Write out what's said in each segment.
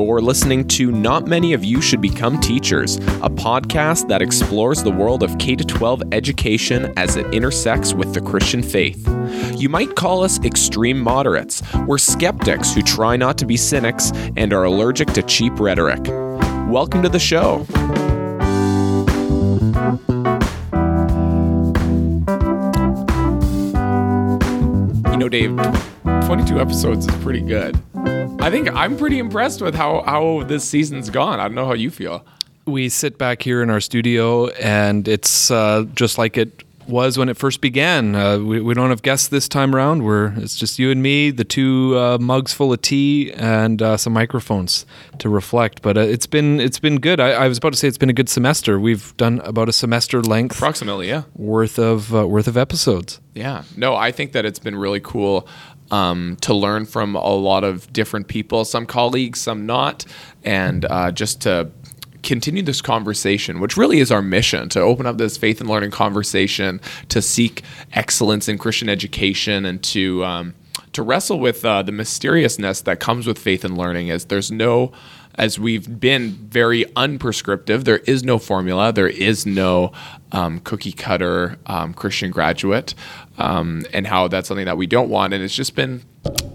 You're listening to Not Many of You Should Become Teachers, a podcast that explores the world of K 12 education as it intersects with the Christian faith. You might call us extreme moderates. We're skeptics who try not to be cynics and are allergic to cheap rhetoric. Welcome to the show. You know, Dave, 22 episodes is pretty good. I think I'm pretty impressed with how, how this season's gone. I don't know how you feel. We sit back here in our studio, and it's uh, just like it was when it first began. Uh, we, we don't have guests this time around. We're it's just you and me, the two uh, mugs full of tea, and uh, some microphones to reflect. But uh, it's been it's been good. I, I, was about to say it's been a good semester. We've done about a semester length, approximately, yeah, worth of uh, worth of episodes. Yeah, no, I think that it's been really cool. Um, to learn from a lot of different people, some colleagues, some not, and uh, just to continue this conversation, which really is our mission to open up this faith and learning conversation, to seek excellence in Christian education, and to um, to wrestle with uh, the mysteriousness that comes with faith and learning. Is there's no as we've been very unprescriptive. There is no formula. There is no um, cookie cutter um, Christian graduate, um, and how that's something that we don't want. And it's just been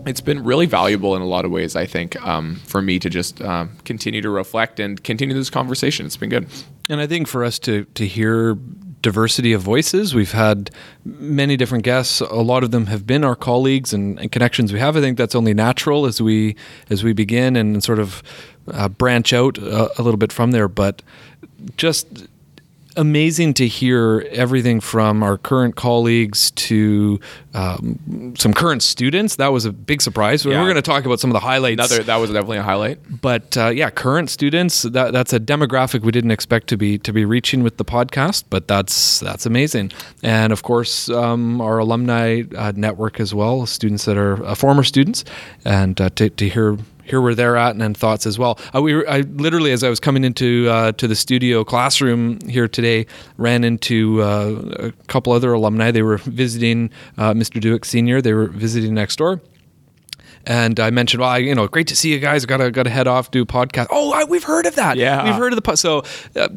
it's been really valuable in a lot of ways. I think um, for me to just uh, continue to reflect and continue this conversation. It's been good. And I think for us to to hear diversity of voices. We've had many different guests. A lot of them have been our colleagues and, and connections we have. I think that's only natural as we as we begin and sort of uh, branch out a, a little bit from there. But just amazing to hear everything from our current colleagues to um, some current students. That was a big surprise. Yeah. We're going to talk about some of the highlights. Another, that was definitely a highlight. But uh, yeah, current students. That, that's a demographic we didn't expect to be to be reaching with the podcast. But that's that's amazing. And of course, um, our alumni uh, network as well. Students that are uh, former students, and uh, to, to hear hear where they're at and, and thoughts as well. Uh, we were, I literally, as I was coming into uh, to the studio classroom here today, ran into uh, a couple other alumni. They were visiting uh, Mr. Dueck Senior. They were visiting next door. And I mentioned, well, I, you know, great to see you guys. Got to got to head off do a podcast. Oh, I, we've heard of that. Yeah, we've heard of the po-. so uh,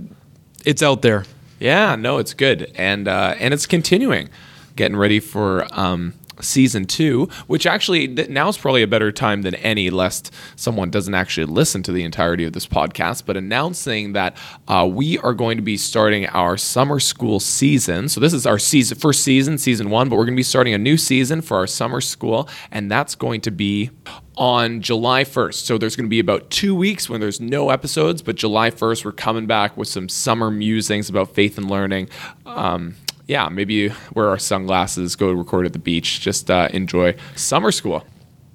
it's out there. Yeah, no, it's good, and uh, and it's continuing. Getting ready for um, season two, which actually now is probably a better time than any, lest someone doesn't actually listen to the entirety of this podcast, but announcing that uh, we are going to be starting our summer school season. So this is our season, first season, season one, but we're going to be starting a new season for our summer school, and that's going to be on July 1st. So there's going to be about two weeks when there's no episodes, but July 1st, we're coming back with some summer musings about faith and learning. Um, yeah, maybe wear our sunglasses, go record at the beach, just uh, enjoy summer school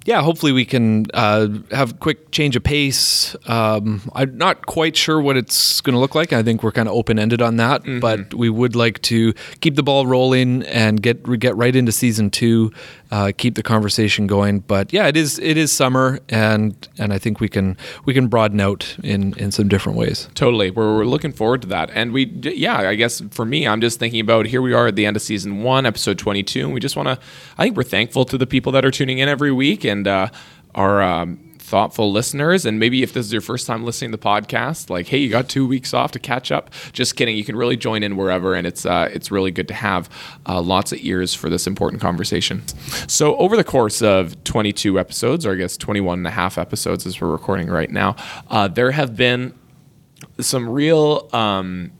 yeah, hopefully we can uh, have a quick change of pace. Um, I'm not quite sure what it's going to look like. I think we're kind of open ended on that, mm-hmm. but we would like to keep the ball rolling and get get right into season two, uh, keep the conversation going. But yeah, it is it is summer, and and I think we can we can broaden out in in some different ways. Totally, we're, we're looking forward to that, and we yeah, I guess for me, I'm just thinking about here we are at the end of season one, episode 22, and we just want to. I think we're thankful to the people that are tuning in every week. And and uh, our um, thoughtful listeners. And maybe if this is your first time listening to the podcast, like, hey, you got two weeks off to catch up. Just kidding. You can really join in wherever, and it's uh, it's really good to have uh, lots of ears for this important conversation. So over the course of 22 episodes, or I guess 21 and a half episodes as we're recording right now, uh, there have been some real. Um,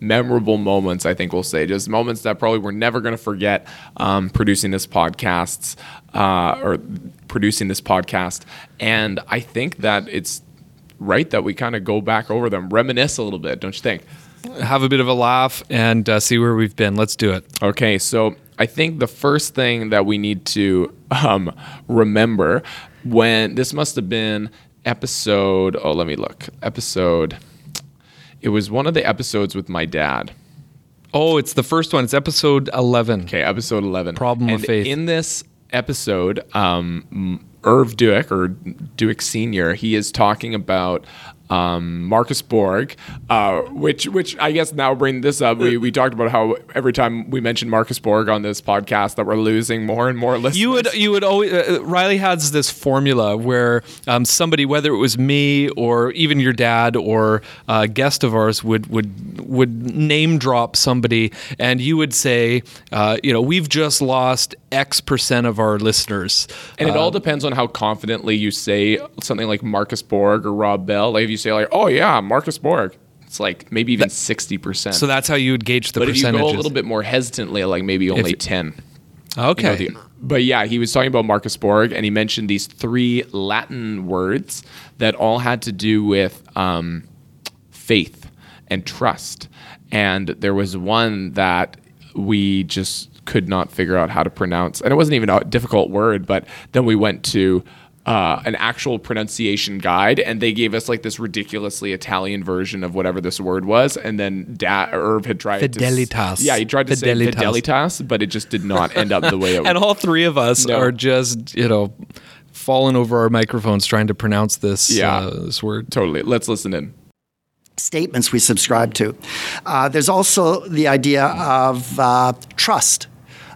memorable moments, I think we'll say, just moments that probably we're never going to forget um, producing this podcast uh, or producing this podcast. And I think that it's right that we kind of go back over them, reminisce a little bit, don't you think? Have a bit of a laugh and uh, see where we've been. Let's do it. Okay, so I think the first thing that we need to um, remember when this must have been episode, oh, let me look, episode it was one of the episodes with my dad. Oh, it's the first one. It's episode 11. Okay, episode 11. Problem and of faith. In this episode, um, Irv Dueck, or Dueck Sr., he is talking about um, Marcus Borg, uh, which which I guess now bring this up. We, we talked about how every time we mention Marcus Borg on this podcast that we're losing more and more listeners. You would you would always uh, Riley has this formula where um, somebody, whether it was me or even your dad or a guest of ours, would would would name drop somebody, and you would say, uh, you know, we've just lost X percent of our listeners, and it all depends on how confidently you say something like Marcus Borg or Rob Bell. Like if you say like, "Oh yeah, Marcus Borg," it's like maybe even sixty percent. so that's how you would gauge the but if you go a little bit more hesitantly, like maybe only ten. okay. You know, the- but yeah, he was talking about Marcus Borg, and he mentioned these three Latin words that all had to do with um, faith and trust. And there was one that we just could not figure out how to pronounce, and it wasn't even a difficult word. But then we went to uh, an actual pronunciation guide, and they gave us like this ridiculously Italian version of whatever this word was. And then da- Irv had tried Fidelitas. to, yeah, he tried to say Fidelitas. fidelitas, but it just did not end up the way it and all three of us No. are just you know falling over our microphones trying to pronounce this Yeah. uh, this word. Totally. Let's listen in. statements we subscribe to. Uh, there's also the idea of uh, trust,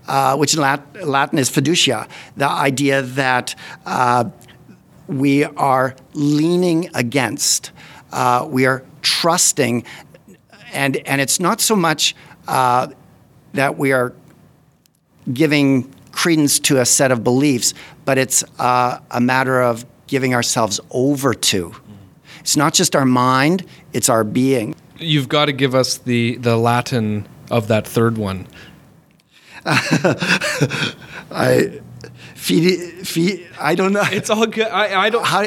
uh, which in Lat- Latin is fiducia, the idea that uh, we are leaning against, uh, we are trusting, and, and it's not so much uh, that we are giving credence to a set of beliefs, but it's uh, a matter of giving ourselves over to. It's not just our mind, it's our being. You've got to give us the the Latin of that third one. I, feed fi, I don't know. It's all good. I, I don't. How,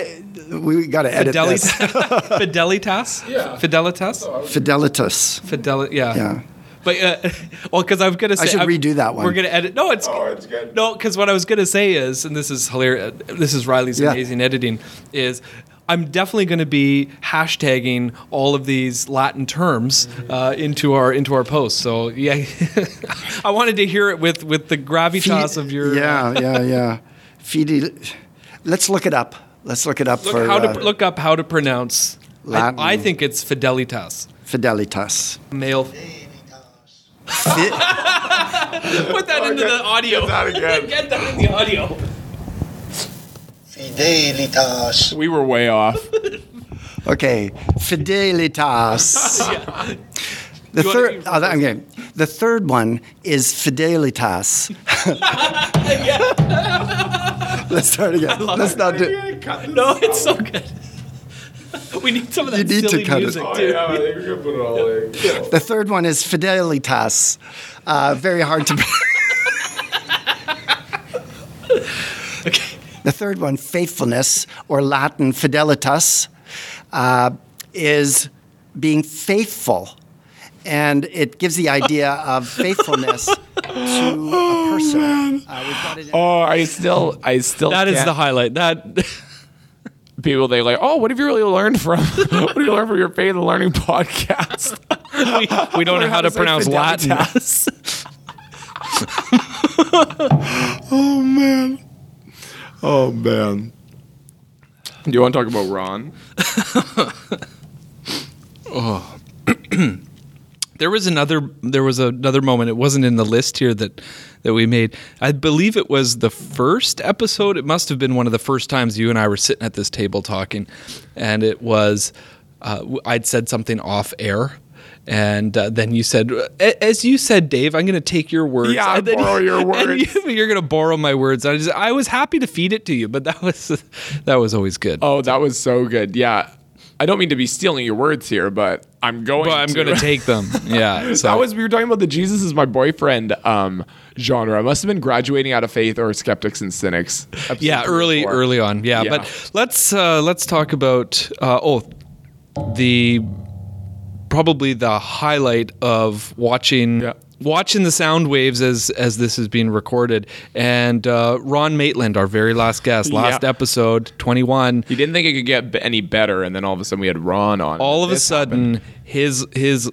we got to edit this. Fidelitas. Fidelitas. Yeah. Fidelitas. Fidelitas. Fidel. Yeah. Yeah. But uh, well, because I'm gonna say should I'm- redo that one. We're gonna edit. No, it's Oh, it's good. No, because what I was gonna say is, and this is hilarious. This is Riley's Yeah. amazing editing. Is I'm definitely going to be hashtagging all of these Latin terms uh, into our into our posts. So yeah, I wanted to hear it with with the gravitas Fi- of your. Yeah, yeah, yeah. Fide, let's look it up. Let's look it up Look for how uh, to look up how to pronounce. I, Latin. I think it's Fidelitas. Fidelitas. Male. Fi- Put that into the audio. Get that again. Get that in the audio. Fidelitas. We were way off. okay, Fidelitas. The You third, use oh, that- okay. The third one is Fidelitas. Let's start again. Let's not do. It. No, it's so good. We need some of that You need to silly cut it. music, Oh, dude. I think we're put it all in. The third one is Fidelitas. Uh, very hard to. The third one, faithfulness, or Latin fidelitas, uh, is being faithful. And it gives the idea of faithfulness to a person. Uh, we've got it in- Oh, I still, I still. That is can't- the highlight. That people. They like, oh, what have you really learned from? what have you learned from your Faith and Learning podcast? we, we don't know how to say pronounce Latin. Fidelitas. oh man. Oh man. Do you want to talk about Ron? Oh. there was another. There was another moment. It wasn't in the list here that that we made. I believe it was the first episode. It must have been one of the first times you and I were sitting at this table talking, and it was. Uh, w- I'd said something off air. And uh, then you said, as you said, Dave, I'm going to take your words. Yeah, I borrow your words. You, are going to borrow my words. I, just, I was happy to feed it to you, but that was that was always good. Oh, that was so good. Yeah. I don't mean to be stealing your words here, but I'm going. but I'm to. going to take them. Yeah. So That was we were talking about the Jesus is my boyfriend um, genre. I must have been graduating out of faith or skeptics and cynics. yeah early four. early on yeah, Yeah. but let's uh let's talk about uh oh the probably the highlight of watching Yeah. watching the sound waves as as this is being recorded and uh ron maitland our very last guest last Yeah. episode 21 He didn't think it could get any better, and then all of a sudden we had Ron on. all of a sudden happened. his his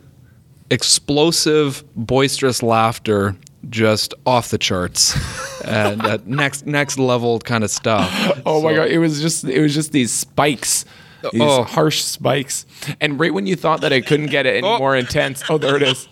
explosive boisterous laughter just off the charts and uh, next next level kind of stuff Oh my god! It was just it was just these spikes These Oh. harsh spikes. And right when you thought that it couldn't get any Oh. more intense, oh, there it is.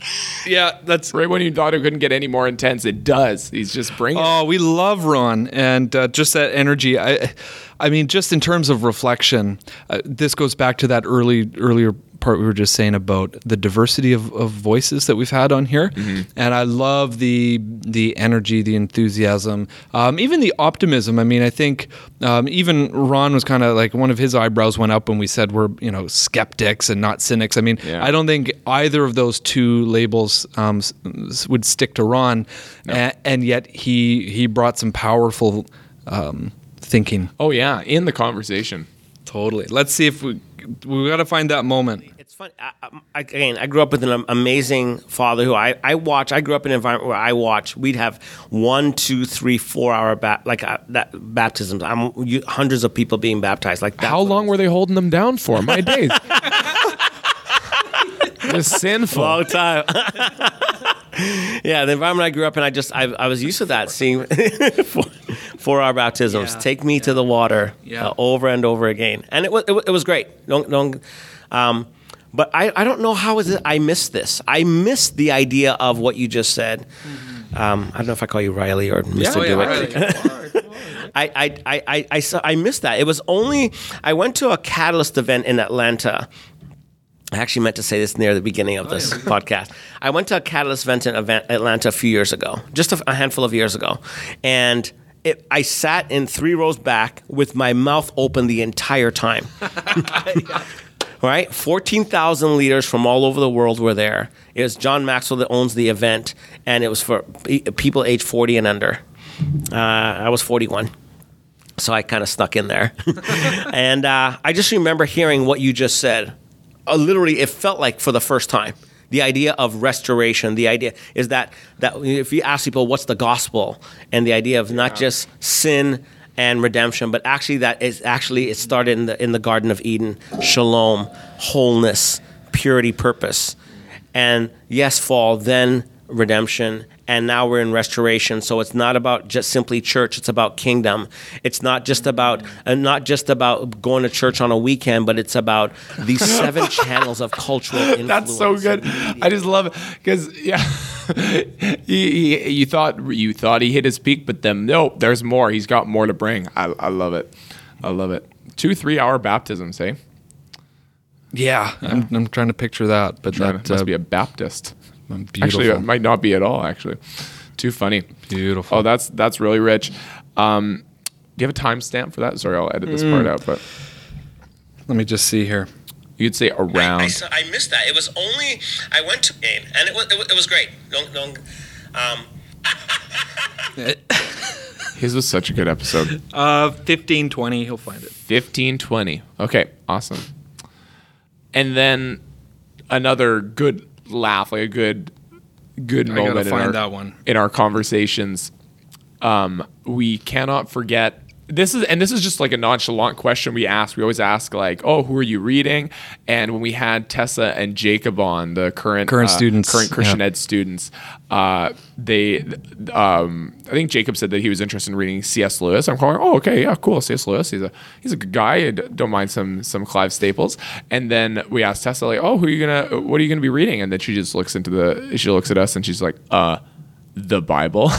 Yeah, that's Right when you thought it couldn't get any more intense, it does. He's just bringing. it. Oh, we love Ron and uh, just that energy. I, I mean, just in terms of reflection, uh, this goes back to that early earlier part we were just saying about the diversity of, of voices that we've had on here, and I love the the energy, the enthusiasm, um, even the optimism. I mean, I think um, even Ron was kind of like one of his eyebrows went up when we said we're you know skeptics and not cynics. I mean, Yeah. I don't think either of those two labels um, would stick to Ron, a- and yet he he brought some powerful um, thinking. Oh, yeah, in the conversation. Totally. Let's see if we we got to find that moment. It's fun. I, I, again, I grew up with an amazing father who I, I watch. I grew up in an environment where I watch. We'd have one, two, three, four hour ba- like uh, that baptisms. I'm you, hundreds of people being baptized. Like that's How long were they holding them down for? My days. it's sinful. Long time. yeah, the environment I grew up in, I just I, I was used to that seeing four, four hour baptisms. Yeah, Take me to the water Yeah. uh, over and over again, and it was it, it was great. Don't don't. Um, but I, I don't know how is it I missed this. I missed the idea of what you just said. Um, I don't know if I call you Riley or Mr. Oh, yeah, Do It. Riley. I, I, I, I, I, saw, I missed that. It was only, I went to a Catalyst event in Atlanta. I actually meant to say this near the beginning of this podcast. I went to a Catalyst event in Atlanta a few years ago, just a, a handful of years ago. And it, I sat in three rows back with my mouth open the entire time. right? 14,000 leaders from all over the world were there. It was John Maxwell that owns the event, and it was for people age 40 and under. Uh, I was 41. So I kind of snuck in there. and uh, I just remember hearing what you just said. Uh, literally, it felt like for the first time. The idea of restoration, the idea is that, that if you ask people what's the gospel, and the idea of not just sin and redemption, but actually that is actually it started in the in the Garden of Eden, shalom, wholeness, purity, purpose, and yes, fall, then redemption, and now we're in restoration. So it's not about just simply church; it's about kingdom. It's not just about and not just about going to church on a weekend, but it's about these seven channels of cultural influence. That's so good. I just love it because yeah, he, he, you thought you thought he hit his peak, but then nope, there's more. He's got more to bring. I, I love it. I love it. Two three hour baptisms, eh? Yeah, I'm, I'm trying to picture that, but That that must uh, be a Baptist. Beautiful. Actually, it might not be at all. Actually, too funny. Beautiful. Oh, that's that's really rich. Um, do you have a timestamp for that? Sorry, I'll edit this Mm. part out. But Let me just see here. You'd say around. saw- I missed that. It was only I went to game, and it was it was, it was great. Don't, don't, um, His was such a good episode. Uh, fifteen twenty. He'll find it. Fifteen twenty. okay awesome and then another good laugh like a good good I moment in find our, that one. in our conversations um, we cannot forget this is and this is just like a nonchalant question we ask. We always ask like oh who are you reading? And when we had tessa and jacob on the current Current uh, students, current christian yeah. ed students uh, they um, i think jacob said that he was interested in reading cs lewis. I'm calling oh okay yeah cool cs lewis. He's a he's a good guy. I don't mind some some clive staples. And then we asked tessa like oh who are you gonna what are you gonna be reading? And then she just looks into the she looks at us and she's like uh the bible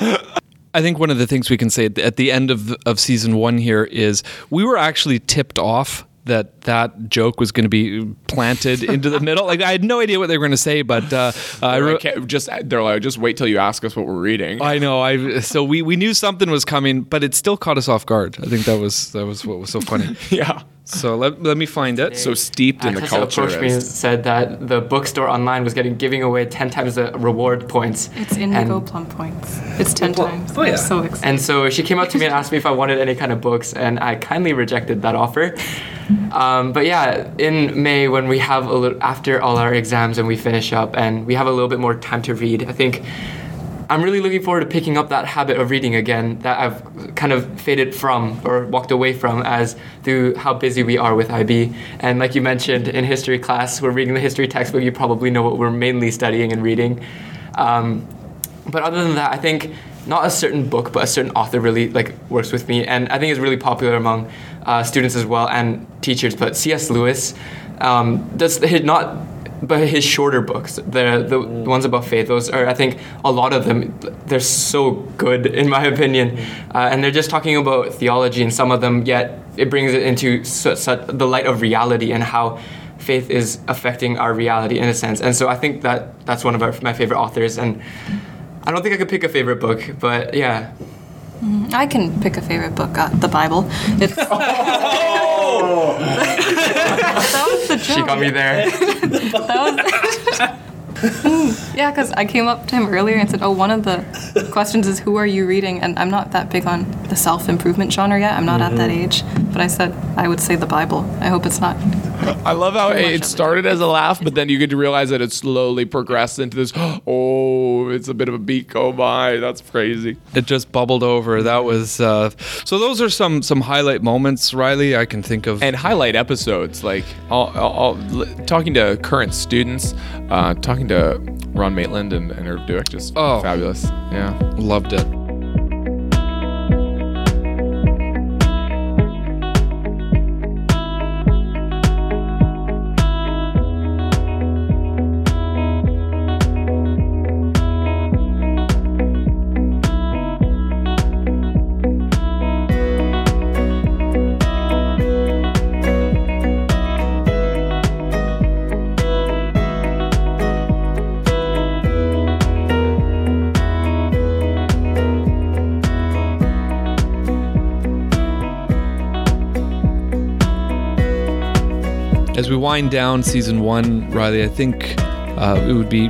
I think one of the things we can say at the, end of of season one here is we were actually tipped off that that joke was going to be planted into the middle. Like I had no idea what they were going to say, but uh, I They're re- like, just they're like just wait till you ask us what we're reading I know. I so we, we knew something was coming, but it still caught us off guard. I think that was that was what was so funny. yeah so let, let me find it. so steeped in the Tessa culture approached me and said that the bookstore online was getting giving away ten times the reward points. It's Indigo And- Plum Points. It's 10 Well, times. oh, yeah. I'm so excited. And so she came up to me and asked me if I wanted any kind of books, and I kindly rejected that offer. Um, but yeah, in May when we have a little after all our exams and we finish up and we have a little bit more time to read, I think I'm really looking forward to picking up that habit of reading again that I've kind of faded from or walked away from as through how busy we are with IB. And like you mentioned in history class, we're reading the history textbook. You probably know what we're mainly studying and reading. Um, but other than that, I think not a certain book, but a certain author really like works with me, and I think is really popular among uh, students as well and teachers. But C.S. Lewis um, does not, but his shorter books, the the ones about faith, those are I think a lot of them they're so good in my opinion, uh, and they're just talking about theology, and some of them yet it brings it into su- su- the light of reality and how faith is affecting our reality in a sense. And so I think that that's one of our, my favorite authors. And I don't think I could pick a favorite book, but yeah. I can pick a favorite book, uh, the Bible. It's that was the joke. She got me there. That was yeah, because I came up to him earlier and said, "Oh, one of the questions is who are you reading?" And I'm not that big on the self improvement genre yet. I'm not at that age, but I said I would say the Bible. I hope it's not. I love how it it. started as a laugh, but then you get to realize that it slowly progressed into this. Oh, it's a bit of a beat. Oh my, that's crazy. It just bubbled over. That was uh, so. Those are some some highlight moments, Riley. I can think of. And highlight episodes like I'll, I'll, I'll, talking to current students, uh, talking to Uh, Ron Maitland and, and Irv Dueck, just Oh. fabulous. Yeah. loved it. Wind down season one, Riley, I think uh, it would be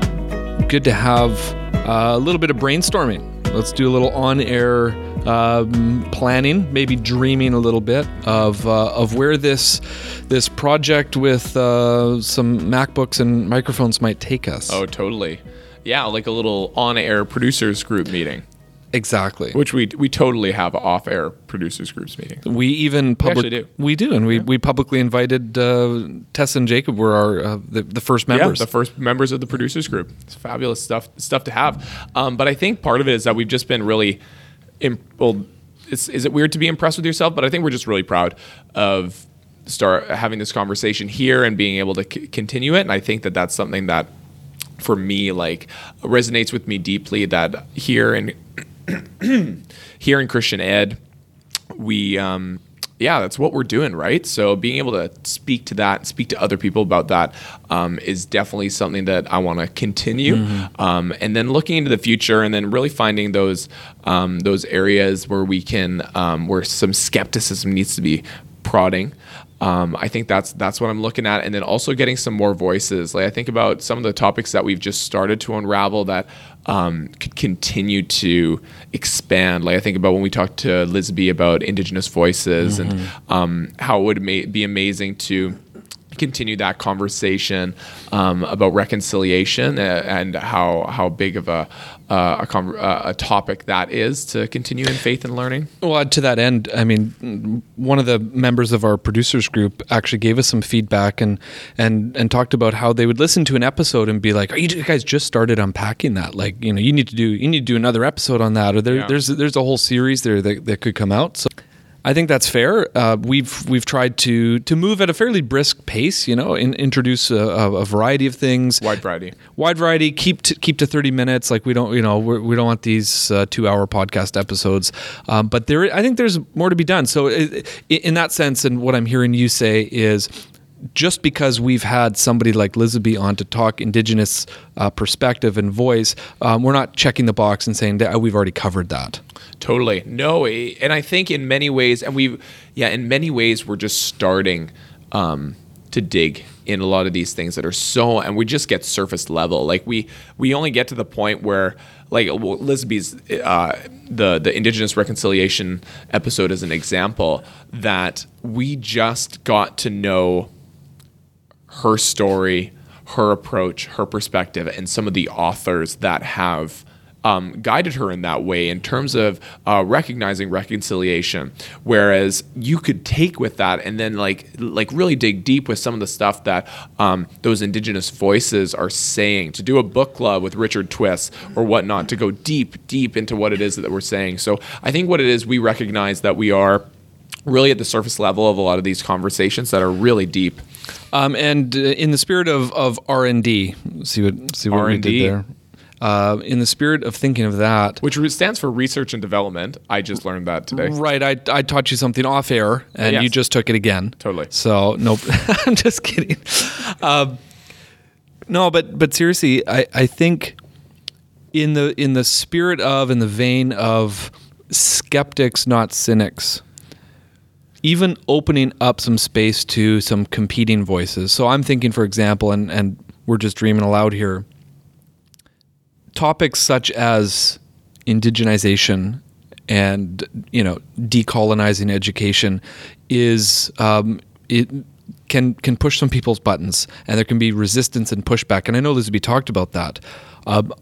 good to have uh, a little bit of brainstorming. Let's do a little on-air um, planning, maybe dreaming a little bit of uh, of where this this project with uh, some MacBooks and microphones might take us. Oh, totally. Yeah, like a little on-air producers group meeting, exactly. which we we totally have off-air producers groups meeting. We even public actually do. we do, and we, we publicly invited uh, Tess and Jacob were our uh, the, the first members. Yeah, the first members of the producers group. It's fabulous stuff stuff to have. Um, but I think part of it is that we've just been really, imp- well, it's, is it weird to be impressed with yourself? But I think we're just really proud of start having this conversation here and being able to c- continue it. And I think that that's something that, for me, like resonates with me deeply. That here in here in Christian Ed, we um, yeah that's what we're doing right? So being able to speak to that speak to other people about that um, is definitely something that i want to continue um, and then looking into the future and then really finding those um, those areas where we can um, where some skepticism needs to be prodding. Um, I think that's that's what I'm looking at, and then also getting some more voices. Like I think about some of the topics that we've just started to unravel that um, could continue to expand. Like I think about when we talked to Lisby about Indigenous voices and um, how it would ma- be amazing to continue that conversation um, about reconciliation uh, and how how big of a uh, a, con- uh, a topic that is to continue in faith and learning. Well, to that end, I mean, one of the members of our producers group actually gave us some feedback and and and talked about how they would listen to an episode and be like, "Are you guys just started unpacking that? Like, you know, you need to do you need to do another episode on that, or there, Yeah. there's there's a whole series there that, that could come out." So. I think that's fair. Uh, we've we've tried to to move at a fairly brisk pace, you know, in, introduce a, a, variety of things, Wide variety. wide variety. Keep to, keep to thirty minutes. Like we don't, you know, we're, we don't want these uh, two hour podcast episodes. Um, but there, I think there's more to be done. So in that sense, and what I'm hearing you say is. Just because we've had somebody like Lisby on to talk Indigenous uh, perspective and voice, um, we're not checking the box and saying that "Oh, we've already covered that. Totally. No, and I think in many ways, and we, yeah, in many ways, we're just starting um, to dig in a lot of these things that are so, and we just get surface level. Like we, we only get to the point where, like well, Lisby's, uh, the the Indigenous reconciliation episode is an example that we just got to know her story, her approach, her perspective, and some of the authors that have um, guided her in that way in terms of uh, recognizing reconciliation. Whereas you could take with that and then like like really dig deep with some of the stuff that um, those indigenous voices are saying. To do a book club with Richard Twiss or whatnot to go deep deep into what it is that we're saying. So I think what it is we recognize that we are really at the surface level of a lot of these conversations that are really deep. Um, and uh, in the spirit of, of R and D, see what see what we R&D. did there. Uh, in the spirit of thinking of that, which stands for research and development. I just learned that today. right? I, I taught you something off air, and Yes. you just took it again. Totally. So nope, I'm just kidding. Um, no, but but seriously, I, I think in the in the spirit of in the vein of skeptics, not cynics, even opening up some space to some competing voices. So I'm thinking, for example, and and we're just dreaming aloud here. Topics such as indigenization and you know decolonizing education is um, it can can push some people's buttons and there can be resistance and pushback and I know Lisby talked about that. Um,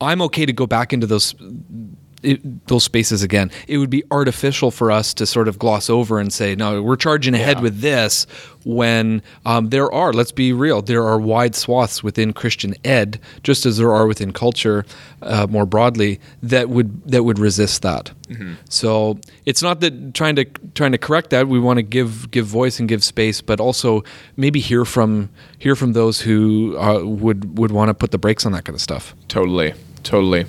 I'm okay to go back into those it, those spaces again. It would be artificial for us to sort of gloss over and say, no, we're charging ahead Yeah. with this when um, there are, let's be real, there are wide swaths within Christian ed, just as there are within culture uh, more broadly, that would that would resist that. So it's not that trying to trying to correct that. We want to give give voice and give space, but also maybe hear from hear from those who uh, would would want to put the brakes on that kind of stuff. Totally. Totally.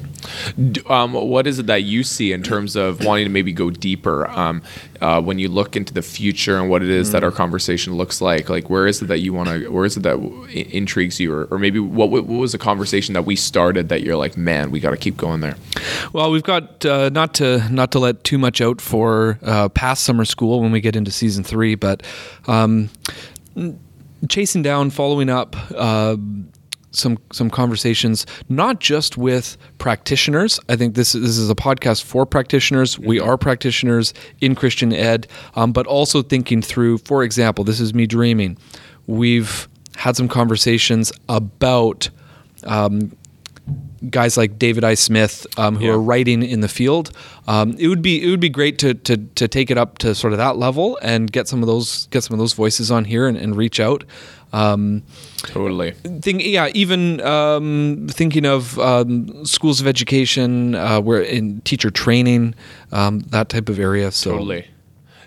Um, what is it that you see in terms of wanting to maybe go deeper um, uh, when you look into the future and what it is that our conversation looks like? Like, where is it that you want to? Where is it that w- intrigues you, or, or maybe what, what what was the conversation that we started that you're like, man, we got to keep going there? Well, we've got uh, not to not to let too much out for uh, past summer school when we get into season three, but um, chasing down, following up. Uh, some some conversations, not just with practitioners. I think this this is a podcast for practitioners. We are practitioners in Christian ed, um, but also thinking through. For example, this is me dreaming. We've had some conversations about um, guys like David I. Smith um, who Yeah. are writing in the field. Um, it would be it would be great to, to to take it up to sort of that level and get some of those get some of those voices on here and, and reach out. Um, Totally. think yeah even um, thinking of um, schools of education uh, where in teacher training um, that type of area so Totally.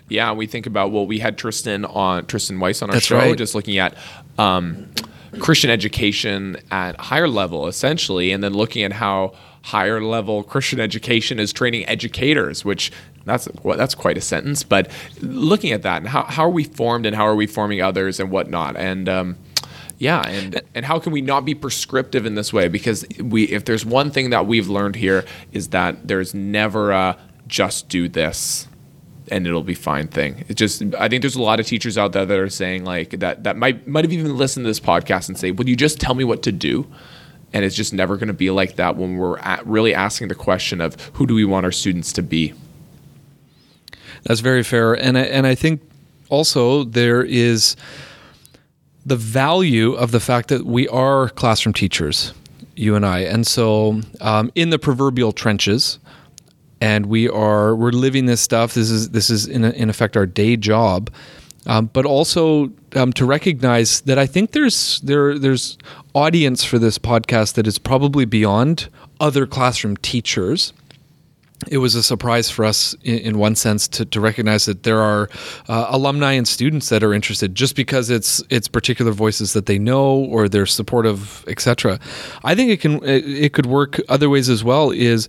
Yeah, we think about well, we had Tristan on Tristan Weiss on our That's show, right. just looking at um, Christian education at higher level, essentially, and then looking at how higher level Christian education is training educators, which that's well, that's quite a sentence. But looking at that and how how are we formed and how are we forming others and whatnot, and um, yeah, and and how can we not be prescriptive in this way? Because we, if there's one thing that we've learned here, is that there's never a just do this and it'll be fine thing. It just I think there's a lot of teachers out there that are saying like that that might might have even listened to this podcast and say, "Would you just tell me what to do?" And it's just never going to be like that when we're really asking the question of who do we want our students to be. That's very fair, and I, and I think also there is the value of the fact that we are classroom teachers, you and I, and so um, in the proverbial trenches, and we are we're living this stuff. This is this is in in effect our day job, um, but also um, to recognize that I think there's there there's audience for this podcast that is probably beyond other classroom teachers. It was a surprise for us in, in one sense to, to recognize that there are uh, alumni and students that are interested just because it's it's particular voices that they know or they're supportive etc i think it can it, could work other ways as well is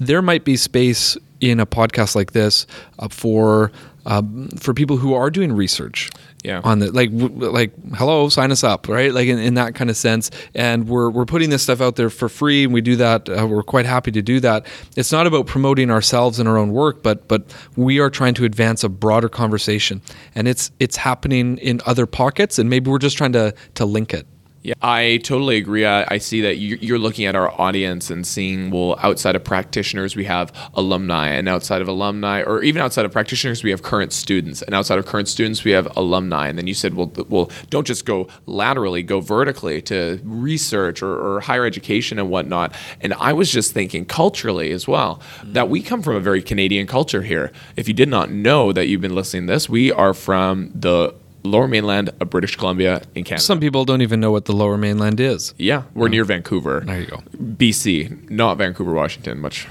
there might be space in a podcast like this uh, for um, for people who are doing research Yeah. on the like w- like hello sign us up right? Like in, in that kind of sense. And we're we're putting this stuff out there for free and we do that uh, we're quite happy to do that. It's not about promoting ourselves and our own work but but we are trying to advance a broader conversation. And it's it's happening in other pockets and maybe we're just trying to to link it Yeah, I totally agree. I, I see that you- you're looking at our audience and seeing, well, outside of practitioners, we have alumni, and outside of alumni, or even outside of practitioners, we have current students, and outside of current students, we have alumni. And then you said, well, well, don't just go laterally, go vertically to research or, or higher education and whatnot. And I was just thinking culturally as well that we come from a very Canadian culture here. If you did not know that you've been listening to this, we are from the Lower Mainland of British Columbia in Canada. Some people don't even know what the Lower Mainland is. Yeah, we're near Vancouver. There you go. BC, not Vancouver, Washington, much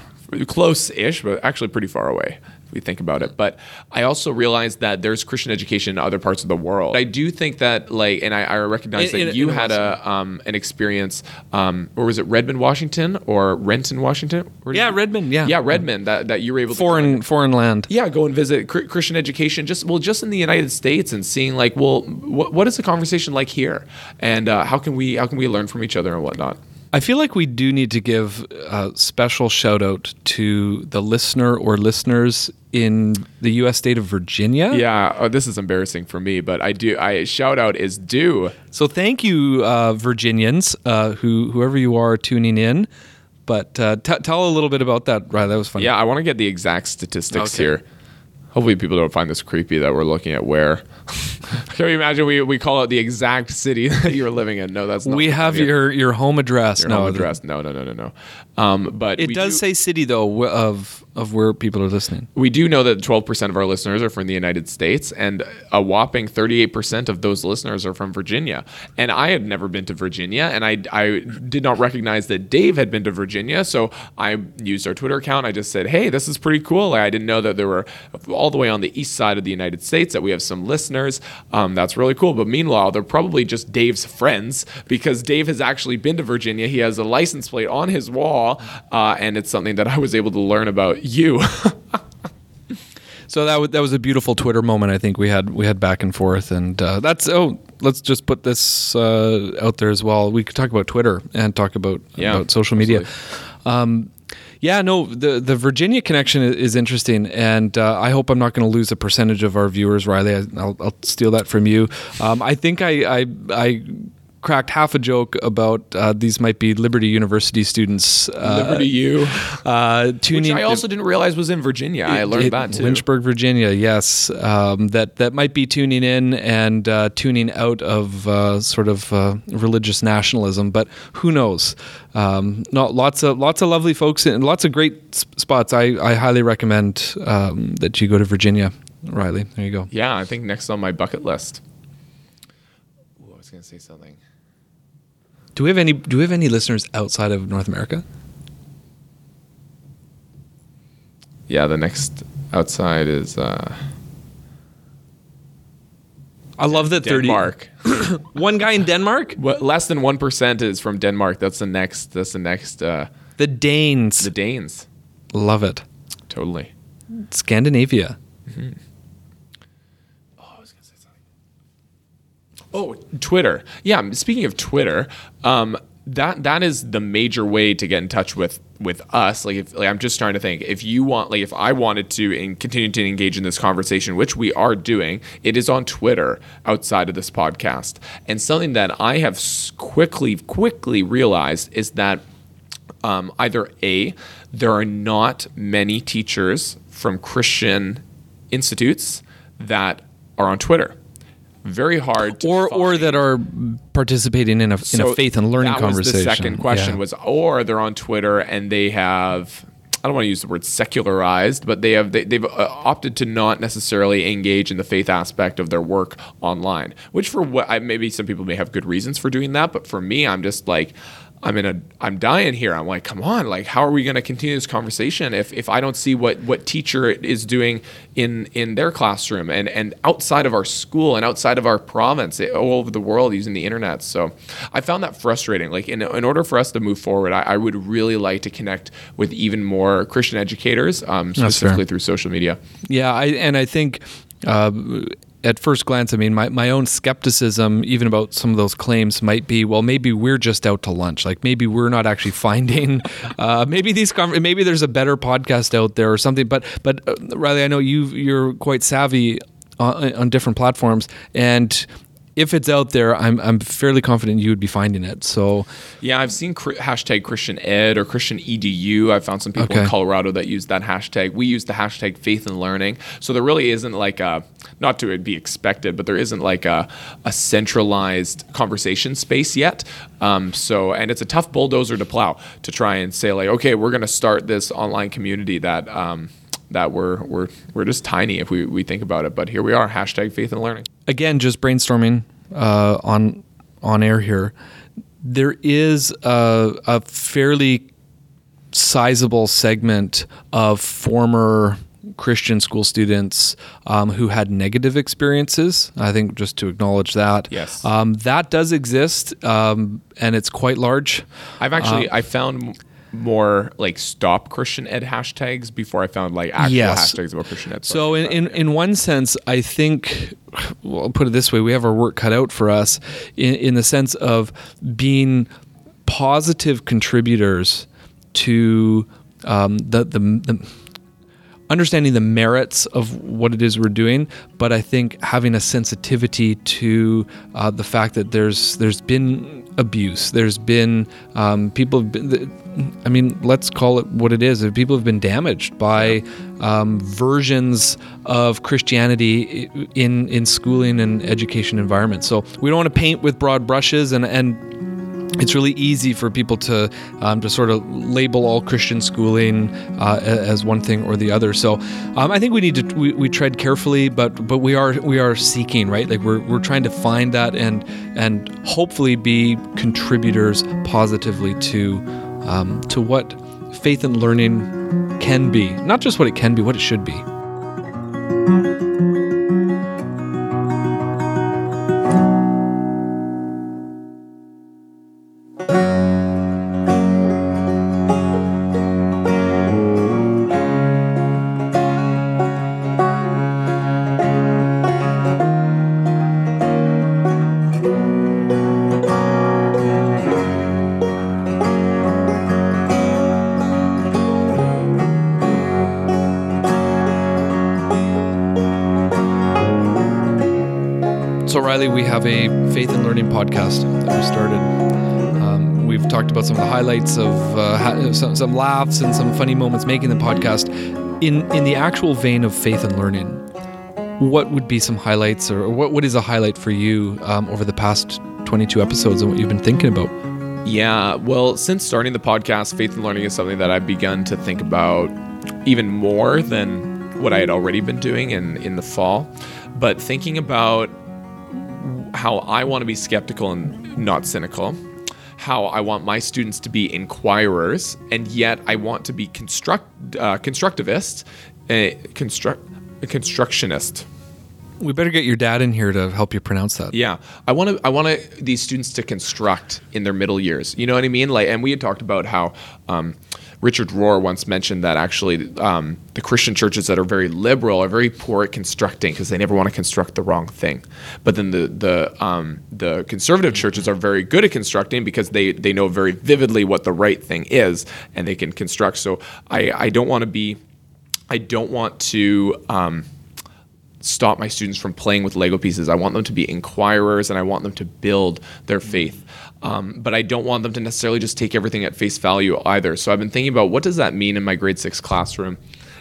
close-ish, but actually pretty far away we think about it. But I also realized that there's Christian education in other parts of the world. I do think that, like, and I, I recognize In- that in- you in had a um, an experience, um, or was it Redmond, Washington, or Renton, Washington? Did Yeah, you- Redmond, yeah. yeah, Redmond. That that you were able to Foreign foreign land. yeah, go and visit Chr- Christian education. Just well, just in the United States, and seeing like, well, what, what is the conversation like here, and uh, how can we how can we learn from each other and whatnot. I feel like we do need to give a special shout out to the listener or listeners in the U.S. state of Virginia. Yeah, oh, this is embarrassing for me, but I do. I shout out is due. So thank you, uh, Virginians, uh, who whoever you are tuning in. But uh, t- tell a little bit about that, Riley. That was funny. Yeah, I want to get the exact statistics Okay. here. Hopefully, people don't find this creepy that we're looking at where. Can you imagine we, we call out the exact city that you're living in? No, that's not. we have your your home address. your no, home address. No, no, no, no, no. Um, but It does do- say city though of of where people are listening. We do know that 12% of our listeners are from the United States, and a whopping 38% of those listeners are from Virginia. And I had never been to Virginia, and I, I did not recognize that Dave had been to Virginia. So I used our Twitter account. I just said, hey, this is pretty cool. I didn't know that there were all the way on the east side of the United States that we have some listeners. Um, that's really cool. But meanwhile, they're probably just Dave's friends because Dave has actually been to Virginia. He has a license plate on his wall, uh, and it's something that I was able to learn about you. So that was, that was a beautiful Twitter moment. I think we had we had back and forth, and uh, that's oh, let's just put this uh, out there as well. We could talk about Twitter and talk about Yeah, about social media. Um, yeah, no, the the Virginia connection is interesting, and uh, I hope I'm not going to lose a percentage of our viewers, Riley. I, I'll, I'll steal that from you. Um, I think I, I I cracked half a joke about uh, these might be Liberty University students. Uh, Liberty U. uh, Which. I also didn't realize was in Virginia. I learned It- that too. Lynchburg, Virginia. Yes, um, that that might be tuning in and uh, tuning out of uh, sort of uh, religious nationalism, but who knows? Um, not lots of lots of lovely folks and lots of great spots. I, I highly recommend um, that you go to Virginia, Riley. There you go. Yeah, I think next on my bucket list. Ooh, I was gonna say something. Do we have any Do we have any listeners outside of North America? Yeah, the next outside is uh, I love that. Denmark. One guy in Denmark. what, less than one percent is from Denmark. That's the next. That's the next. Uh, The Danes. the Danes. love it. Totally. Scandinavia. Oh, Twitter. Yeah. Speaking of Twitter, um, that that is the major way to get in touch with with us. Like, if, like I'm just trying to think. If you want, like, if I wanted to and continue to engage in this conversation, which we are doing, it is on Twitter outside of this podcast. And something that I have quickly quickly realized is that um, either a there are not many teachers from Christian institutes that are on Twitter. Very hard, to or or that are participating in a in a faith and learning that conversation. Was the second question Yeah. was, or they're on Twitter and they have. I don't want to use the word secularized, but they have they, they've uh, opted to not necessarily engage in the faith aspect of their work online. Which for what I, maybe some people may have good reasons for doing that, but for me, I'm just like. I'm in a I'm dying here. I'm like, come on, like how are we going to continue this conversation if, if I don't see what what teacher is doing in in their classroom and and outside of our school and outside of our province eh, all over the world using the internet. So I found that frustrating. Like in in order for us to move forward, I, I would really like to connect with even more Christian educators, um, specifically through social media. Yeah, I and I think uh, at first glance, I mean, my, my own skepticism, even about some of those claims, might be, well, maybe we're just out to lunch. Like maybe we're not actually finding, uh, maybe these, maybe there's a better podcast out there or something. But but uh, Riley, I know you you're quite savvy on, on different platforms and. If it's out there, I'm I'm fairly confident you would be finding it. So Yeah, I've seen cr- hashtag Christian Ed or Christian EDU. I've found some people in Colorado that use that hashtag. We use the hashtag Faith and Learning. So there really isn't like a, not to be expected, but there isn't like a, a centralized conversation space yet. Um, so, and it's a tough bulldozer to plow to try and say like, okay, we're going to start this online community that. Um, that we're we're we're just tiny if we, we think about it, but here we are. Hashtag faith and learning. again, just brainstorming uh, on on air here. There is a, a fairly sizable segment of former Christian school students um, who had negative experiences. I think just to acknowledge that. Yes. Um, that does exist, um, and it's quite large. I've actually I found more like stop Christian Ed hashtags before I found like actual Yes. hashtags about Christian Ed. So in, in, in one sense, I think, well, I'll put it this way, we have our work cut out for us in, in the sense of being positive contributors to um, the, the, the understanding the merits of what it is we're doing, but I think having a sensitivity to uh, the fact that there's there's been abuse, there's been um, people. Have been, I mean, let's call it what it is. People have been damaged by um, versions of Christianity in in schooling and education environments. So we don't want to paint with broad brushes and and it's really easy for people to um, to sort of label all Christian schooling uh, as one thing or the other. So um, I think we need to we, we tread carefully, but but we are we are seeking right. Like we're we're trying to find that and and hopefully be contributors positively to um, to what faith and learning can be, not just what it can be, what it should be. Podcast that we started. Um, we've talked about some of the highlights of uh, some, some laughs and some funny moments making the podcast. In in the actual vein of faith and learning, what would be some highlights, or what what is a highlight for you um, over the past twenty two episodes and what you've been thinking about? Yeah, well, since starting the podcast, faith and learning is something that I've begun to think about even more than what I had already been doing in in the fall. But thinking about how I want to be skeptical and not cynical, how I want my students to be inquirers, and yet I want to be construct uh, constructivists, uh, construct constructionist. We better get your dad in here to help you pronounce that. Yeah, I want to. I want to these students to construct in their middle years. You know what I mean? Like, and we had talked about how um, Richard Rohr once mentioned that actually um, the Christian churches that are very liberal are very poor at constructing because they never want to construct the wrong thing. But then the the um, the conservative churches are very good at constructing because they they know very vividly what the right thing is and they can construct. So I I don't want to be. I don't want to. Um, stop my students from playing with Lego pieces. I want them to be inquirers and I want them to build their faith. Um, but I don't want them to necessarily just take everything at face value either. So I've been thinking about what does that mean in my grade six classroom?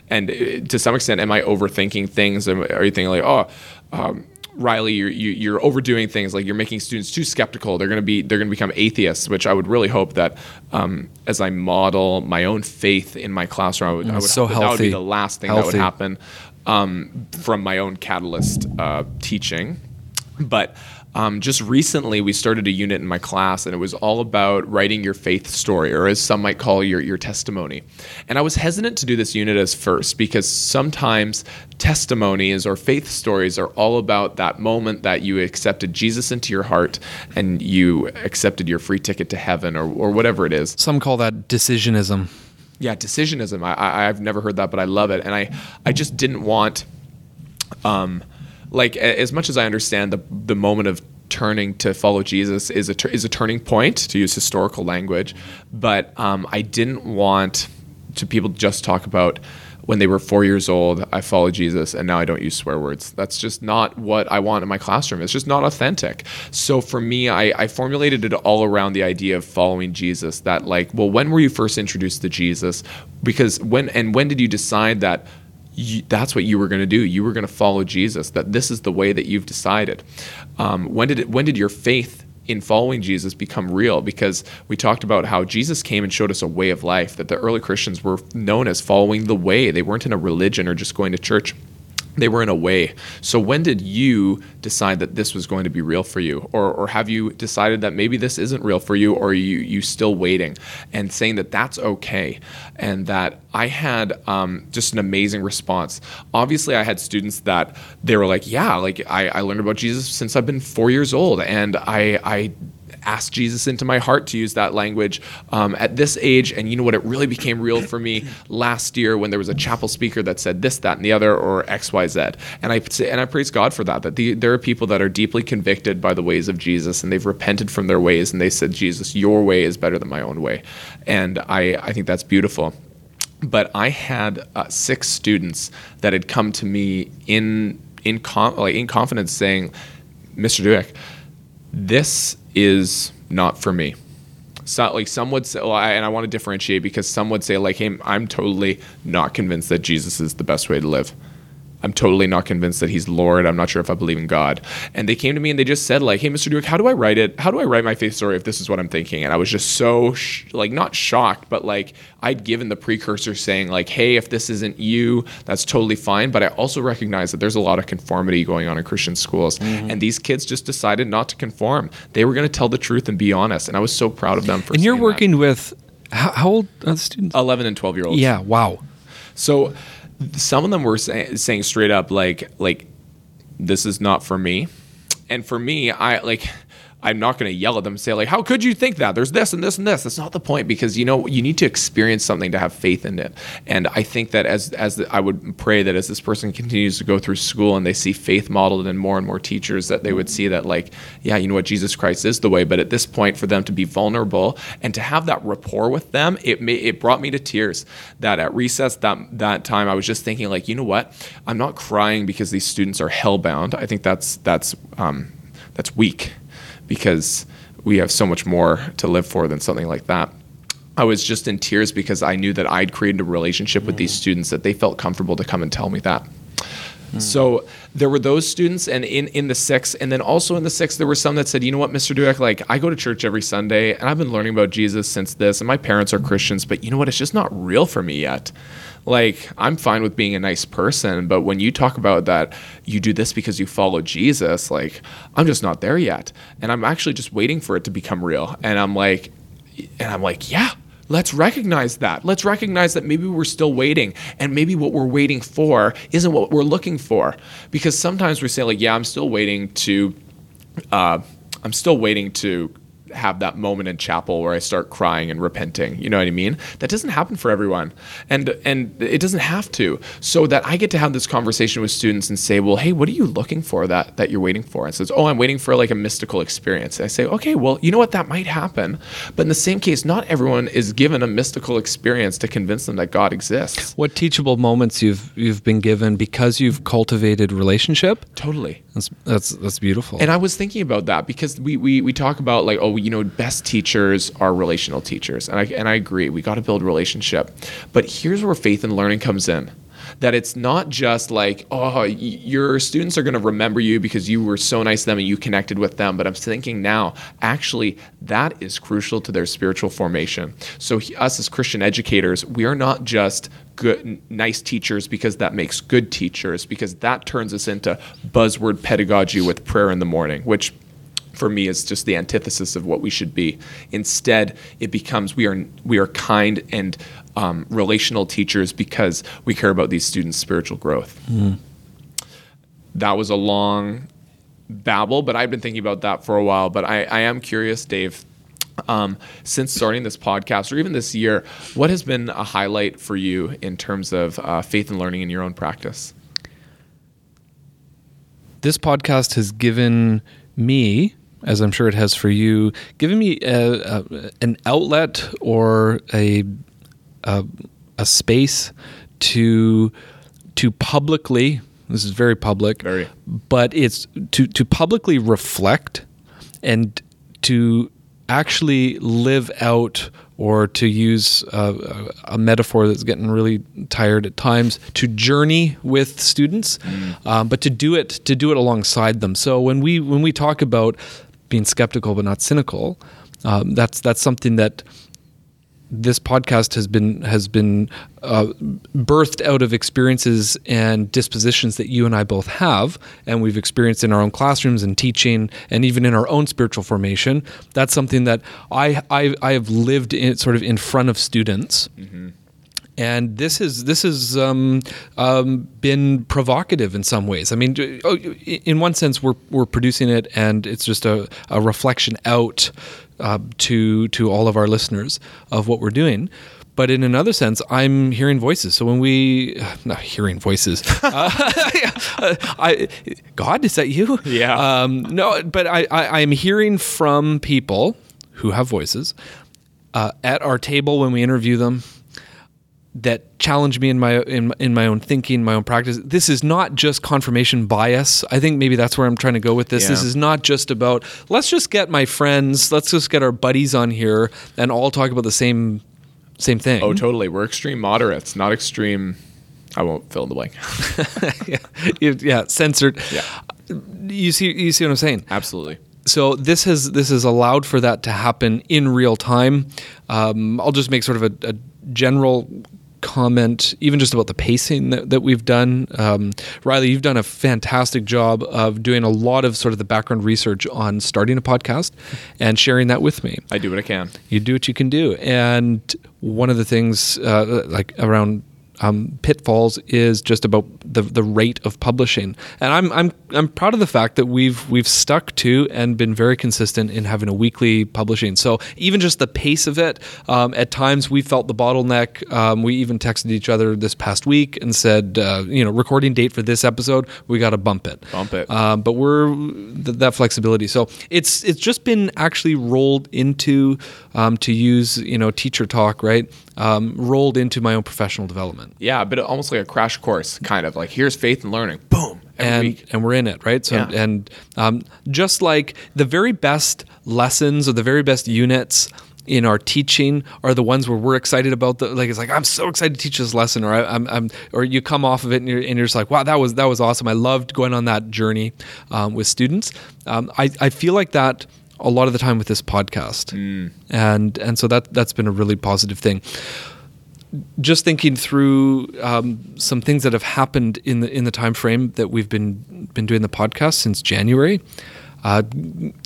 And uh, to some extent, am I overthinking things? Are you thinking like, oh, um, Riley, you're, you, you're overdoing things. Like you're making students too skeptical. They're going to be they're going to become atheists. Which I would really hope that um, as I model my own faith in my classroom, I would, I would so hope that, that would be the last thing that would happen um, from my own catalyst uh, teaching. But um, just recently, we started a unit in my class, and it was all about writing your faith story, or as some might call your your testimony. And I was hesitant to do this unit as first because sometimes testimonies or faith stories are all about that moment that you accepted Jesus into your heart and you accepted your free ticket to heaven, or or whatever it is. Some call that decisionism. Yeah, decisionism. I, I I've never heard that, but I love it, and I I just didn't want, um, like as much as I understand the the moment of turning to follow Jesus is a is a turning point to use historical language, but um, I didn't want to people just talk about when they were four years old, I followed Jesus and now I don't use swear words. That's just not what I want in my classroom. It's just not authentic. So for me, I, I formulated it all around the idea of following Jesus that, like, well, when were you first introduced to Jesus? Because when, and when did you decide that? You, that's what you were going to do. You were going to follow Jesus. That this is the way that you've decided. Um, when did it, when did your faith in following Jesus become real because we talked about how Jesus came and showed us a way of life that the early Christians were known as following the way. They weren't in a religion or just going to church they were in a way. So when did you decide that this was going to be real for you, or or have you decided that maybe this isn't real for you, or you you still waiting and saying that that's okay, and that I had um, just an amazing response. Obviously, I had students that they were like, yeah, like I, I learned about Jesus since I've been four years old, and I I asked Jesus into my heart to use that language um, at this age. And you know what? It really became real for me last year when there was a chapel speaker that said this, that, and the other, or X, Y, Z. And I and I praise God for that. That the, there are people that are deeply convicted by the ways of Jesus, and they've repented from their ways, and they said, Jesus, your way is better than my own way. And I I think that's beautiful but I had uh, six students that had come to me in in com- like in confidence saying, "Mr. Dueck, this is not for me. So, like some would say, well, I, and I want to differentiate because some would say, like, hey, I'm totally not convinced that Jesus is the best way to live. I'm totally not convinced that he's Lord. I'm not sure if I believe in God. And they came to me and they just said, like, hey, Mr. Dueck, how do I write it? How do I write my faith story if this is what I'm thinking? And I was just so, sh- like, not shocked, but like, I'd given the precursor saying, like, hey, if this isn't you, that's totally fine. But I also recognize that there's a lot of conformity going on in Christian schools. Mm-hmm. And these kids just decided not to conform. They were going to tell the truth and be honest. And I was so proud of them for And you're working that. with, how, how old are the students? 11 and 12 year olds. Yeah, wow. So, some of them were say, saying straight up like like this is not for me. And for me i like I'm not going to yell at them and say like, "How could you think that? There's this and this and this." That's not the point because you know you need to experience something to have faith in it. And I think that as as the, I would pray that as this person continues to go through school and they see faith modeled in more and more teachers, that they would see that like, yeah, you know what, Jesus Christ is the way. But at this point, for them to be vulnerable and to have that rapport with them, it may, it brought me to tears. That at recess that that time, I was just thinking like, you know what, I'm not crying because these students are hellbound. I think that's that's um, that's weak because we have so much more to live for than something like that. I was just in tears because I knew that I'd created a relationship with these mm. students that they felt comfortable to come and tell me that. Mm. So there were those students, and in, in the six, and then also in the six, there were some that said, you know what, Mr. Dueck, like I go to church every Sunday, and I've been learning about Jesus since this, and my parents are Christians, but you know what, it's just not real for me yet like I'm fine with being a nice person, but when you talk about that you do this because you follow Jesus, like I'm just not there yet. And I'm actually just waiting for it to become real. And I'm like and I'm like, yeah, let's recognize that. Let's recognize that maybe we're still waiting and maybe what we're waiting for isn't what we're looking for. Because sometimes we say like, yeah, I'm still waiting to uh, I'm still waiting to have that moment in chapel where I start crying and repenting. You know what I mean? That doesn't happen for everyone, and and it doesn't have to. So that I get to have this conversation with students and say, well, hey, what are you looking for that that you're waiting for? And says, oh, I'm waiting for like a mystical experience. And I say, okay, well, you know what? That might happen, but in the same case, not everyone is given a mystical experience to convince them that God exists. What teachable moments you've you've been given because you've cultivated relationship? Totally. That's that's that's beautiful. And I was thinking about that because we we we talk about like oh you know best teachers are relational teachers and I and I agree we got to build relationship. But here's where faith and learning comes in. That it's not just like, oh, your students are going to remember you because you were so nice to them and you connected with them. But I'm thinking now, actually, that is crucial to their spiritual formation. So, us as Christian educators, we are not just good nice teachers because that makes good teachers because that turns us into buzzword pedagogy with prayer in the morning which for me is just the antithesis of what we should be instead it becomes we are we are kind and um, relational teachers because we care about these students spiritual growth mm. that was a long babble but i've been thinking about that for a while but i, I am curious dave um, since starting this podcast or even this year, what has been a highlight for you in terms of uh, faith and learning in your own practice? This podcast has given me, as I'm sure it has for you, giving me a, a, an outlet or a, a, a space to to publicly this is very public Very. but it's to to publicly reflect and to actually live out or to use a, a metaphor that's getting really tired at times to journey with students um, but to do it to do it alongside them so when we when we talk about being skeptical but not cynical um, that's that's something that this podcast has been has been uh, birthed out of experiences and dispositions that you and I both have, and we've experienced in our own classrooms and teaching, and even in our own spiritual formation. That's something that I I, I have lived in sort of in front of students. And this is this has um, um, been provocative in some ways. I mean, oh, in one sense, we're we're producing it, and it's just a, a reflection out uh, to to all of our listeners of what we're doing. But in another sense, I'm hearing voices. So when we, not hearing voices, uh, I, God, is that you? Yeah. Um, no, but I, I, I'm hearing from people who have voices uh, at our table when we interview them that challenge me in my in, in my own thinking, my own practice. This is not just confirmation bias. I think maybe that's where I'm trying to go with this. This is not just about let's just get my friends, let's just get our buddies on here and all talk about the same same thing. Oh, totally. We're extreme moderates, not extreme. I won't fill in the blank. yeah, yeah, censored. Yeah. You see you see what I'm saying? Absolutely. so this has this has allowed for that to happen in real time. Um, I'll just make sort of a, a general comment, even just about the pacing that, that we've done. Um, Riley, you've done a fantastic job of doing a lot of sort of the background research on starting a podcast and sharing that with me I do what I can. you do what you can do. And one of the things, uh, like around um, pitfalls, is just about the the rate of publishing. And I'm I'm I'm proud of the fact that we've we've stuck to and been very consistent in having a weekly publishing. So even just the pace of it, um, at times we felt the bottleneck. Um, we even texted each other this past week and said, uh, you know, recording date for this episode, we got to bump it. Bump it. Um, but we're th- that flexibility. So it's it's just been actually rolled into um, to use you know teacher talk right um, rolled into my own professional development. Yeah, but almost like a crash course, kind of like here's faith and learning. Boom. Every and week. and we're in it, right? So Yeah. and um, just like the very best lessons or the very best units in our teaching are the ones where we're excited about the like it's like I'm so excited to teach this lesson or I, I'm, I'm or you come off of it and you're, and you're just like wow that was that was awesome I loved going on that journey um, with students um, I, I feel like that a lot of the time with this podcast and and so that that's been a really positive thing just thinking through um, some things that have happened in the in the time frame that we've been been doing the podcast since January. Uh,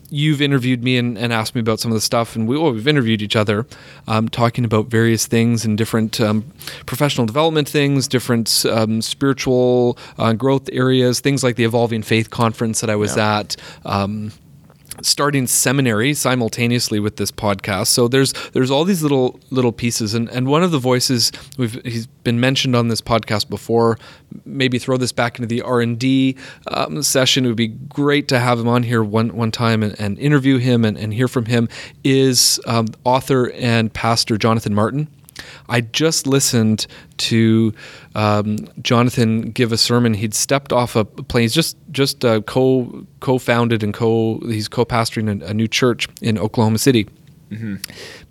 you've interviewed me and, and asked me about some of the stuff, and we, well, we've interviewed each other, um, talking about various things and different um, professional development things, different um, spiritual uh, growth areas, things like the Evolving Faith Conference that I was at. Starting seminary simultaneously with this podcast. So there's there's all these little little pieces, and and one of the voices we've he's been mentioned on this podcast before. Maybe throw this back into the R and D um, session. It would be great to have him on here one one time and, and interview him and, and hear from him. Is um, author and pastor Jonathan Martin. I just listened to um, Jonathan give a sermon. He'd stepped off a plane. He's just just uh, co co-founded and co he's co-pastoring a, a new church in Oklahoma City.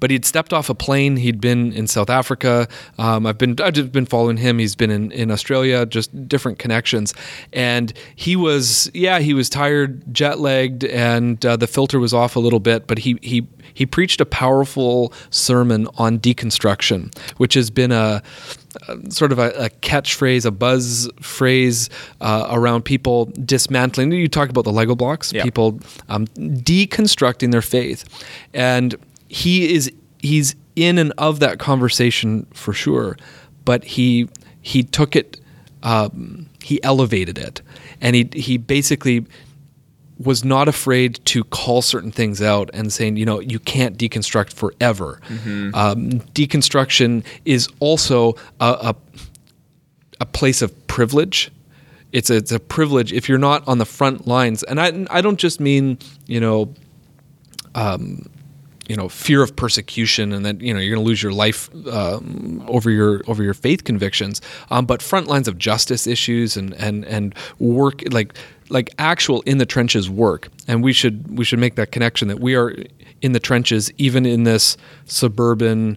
But he'd stepped off a plane. He'd been in South Africa. Um, I've been I've just been following him. He's been in, in Australia. Just different connections. And he was yeah he was tired, jet lagged, and uh, the filter was off a little bit. But he he he preached a powerful sermon on deconstruction, which has been a sort of a, a catchphrase, a buzz phrase uh, around people dismantling. You talk about the Lego blocks, Yeah. people um, deconstructing their faith, and he is he's in and of that conversation for sure, but he he took it, um, he elevated it, and he he basically was not afraid to call certain things out and saying, you know, you can't deconstruct forever. Um, deconstruction is also a, a, a place of privilege. It's a, it's a privilege if you're not on the front lines, and I I don't just mean you know, um, you know fear of persecution and that you know you're going to lose your life um, over your over your faith convictions. Um, but front lines of justice issues and and and work like like actual in the trenches work. And we should we should make that connection that we are in the trenches even in this suburban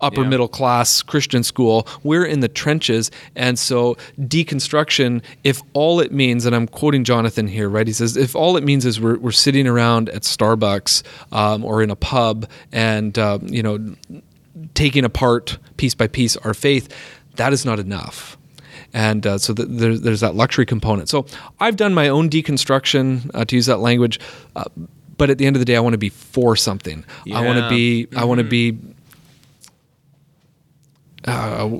upper yeah. middle class Christian school. We're in the trenches. And so deconstruction, if all it means, and I'm quoting Jonathan here, right? He says, if all it means is we're, we're sitting around at Starbucks um, or in a pub and, uh, you know, taking apart piece by piece our faith, that is not enough and uh, so there's, there's that luxury component. So I've done my own deconstruction, uh, to use that language, uh, but at the end of the day, I want to be for something. I want to Yeah. be. I want to be.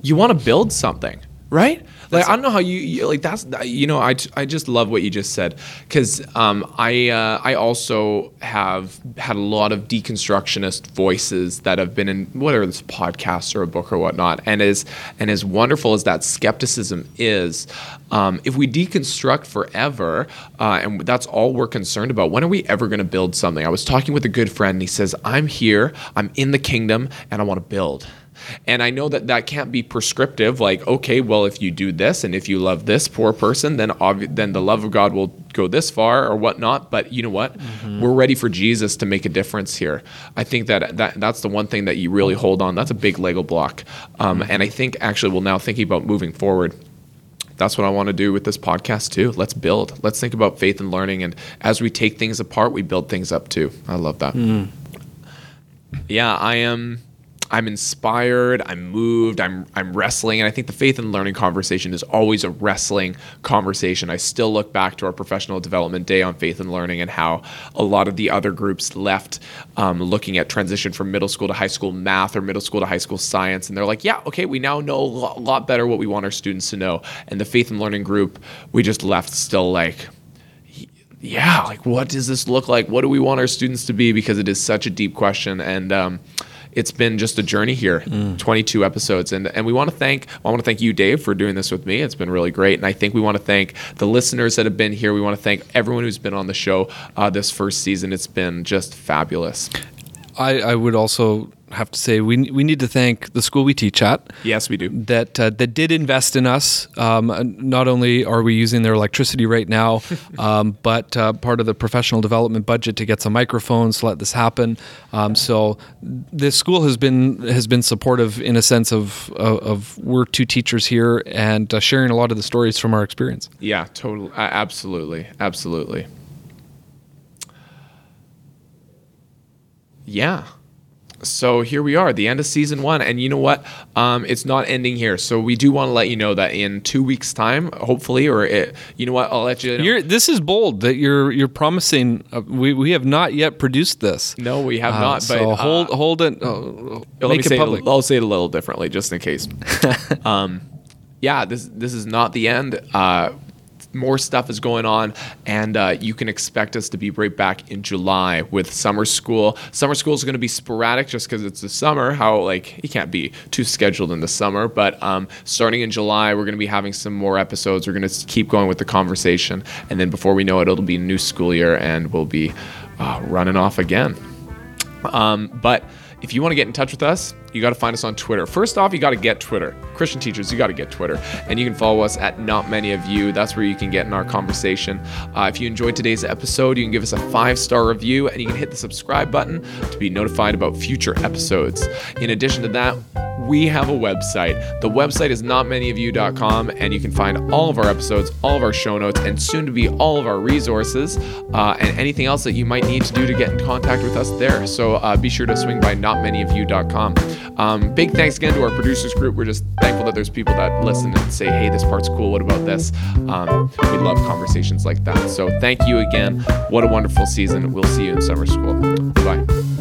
You want to build something, right? Like I don't know how you, you like that's you know I, I just love what you just said because um, I uh, I also have had a lot of deconstructionist voices that have been in whether it's podcasts or a book or whatnot and as and as wonderful as that skepticism is um, if we deconstruct forever uh, and that's all we're concerned about when are we ever going to build something I was talking with a good friend and he says I'm here I'm in the kingdom and I want to build and I know that that can't be prescriptive. Like, okay, well, if you do this and if you love this poor person, then obvi- then the love of God will go this far or whatnot. But you know what? Mm-hmm. We're ready for Jesus to make a difference here. I think that, that that's the one thing that you really hold on. That's a big Lego block. Um, mm-hmm. and I think actually, well, now thinking about moving forward, that's what I want to do with this podcast too. Let's build. Let's think about faith and learning. And as we take things apart, we build things up too. I love that. Mm. Yeah, I am. I'm inspired. I'm moved. I'm I'm wrestling, and I think the faith and learning conversation is always a wrestling conversation. I still look back to our professional development day on faith and learning and how a lot of the other groups left um, looking at transition from middle school to high school math or middle school to high school science, and they're like, yeah, okay, we now know a lot better what we want our students to know. And the faith and learning group, we just left still like yeah, like what does this look like? What do we want our students to be? Because it is such a deep question, and um, it's been just a journey here, 22 episodes, and and we want to thank I want to thank you, Dave, for doing this with me. It's been really great, and I think we want to thank the listeners that have been here. We want to thank everyone who's been on the show uh, this first season. It's been just fabulous. I, I would also have to say we we need to thank the school we teach at. Yes, we do. that uh, that did invest in us. Um, uh, not only are we using their electricity right now, um, but uh, part of the professional development budget to get some microphones to let this happen. Um, so this school has been has been supportive in a sense of of, of we're two teachers here and uh, sharing a lot of the stories from our experience. Yeah, totally. Absolutely. Absolutely. Yeah. So here we are, the end of season one. And you know what? Um, it's not ending here. So we do want to let you know that in two weeks' time, hopefully, or it, you know what? I'll let you know. You're, this is bold that you're you're promising. Uh, we, we have not yet produced this. no, we have Uh, not. But so uh, hold hold it. Uh, make me it say public. It, I'll say it a little differently, just in case. um, yeah, this this is not the end. More stuff is going on, and uh, you can expect us to be right back in July with summer school. Summer school is going to be sporadic, just because it's the summer. How like you can't be too scheduled in the summer, but um, starting in July, we're going to be having some more episodes. We're going to keep going with the conversation, and then before we know it, it'll be a new school year, and we'll be uh, running off again. Um, but if you want to get in touch with us, you got to find us on Twitter. First off, you got to get Twitter. Christian teachers, you got to get Twitter. And you can follow us at Not Many of You. That's where you can get in our conversation. Uh, if you enjoyed today's episode, you can give us a five star review and you can hit the subscribe button to be notified about future episodes. In addition to that, we have a website. The website is notmanyofyou.com, and you can find all of our episodes, all of our show notes, and soon to be all of our resources uh, and anything else that you might need to do to get in contact with us there. So uh, be sure to swing by notmanyofyou.com. Um, big thanks again to our producers group. We're just thankful that there's people that listen and say, hey, this part's cool. What about this? Um, we love conversations like that. So thank you again. What a wonderful season. We'll see you in summer school. Bye.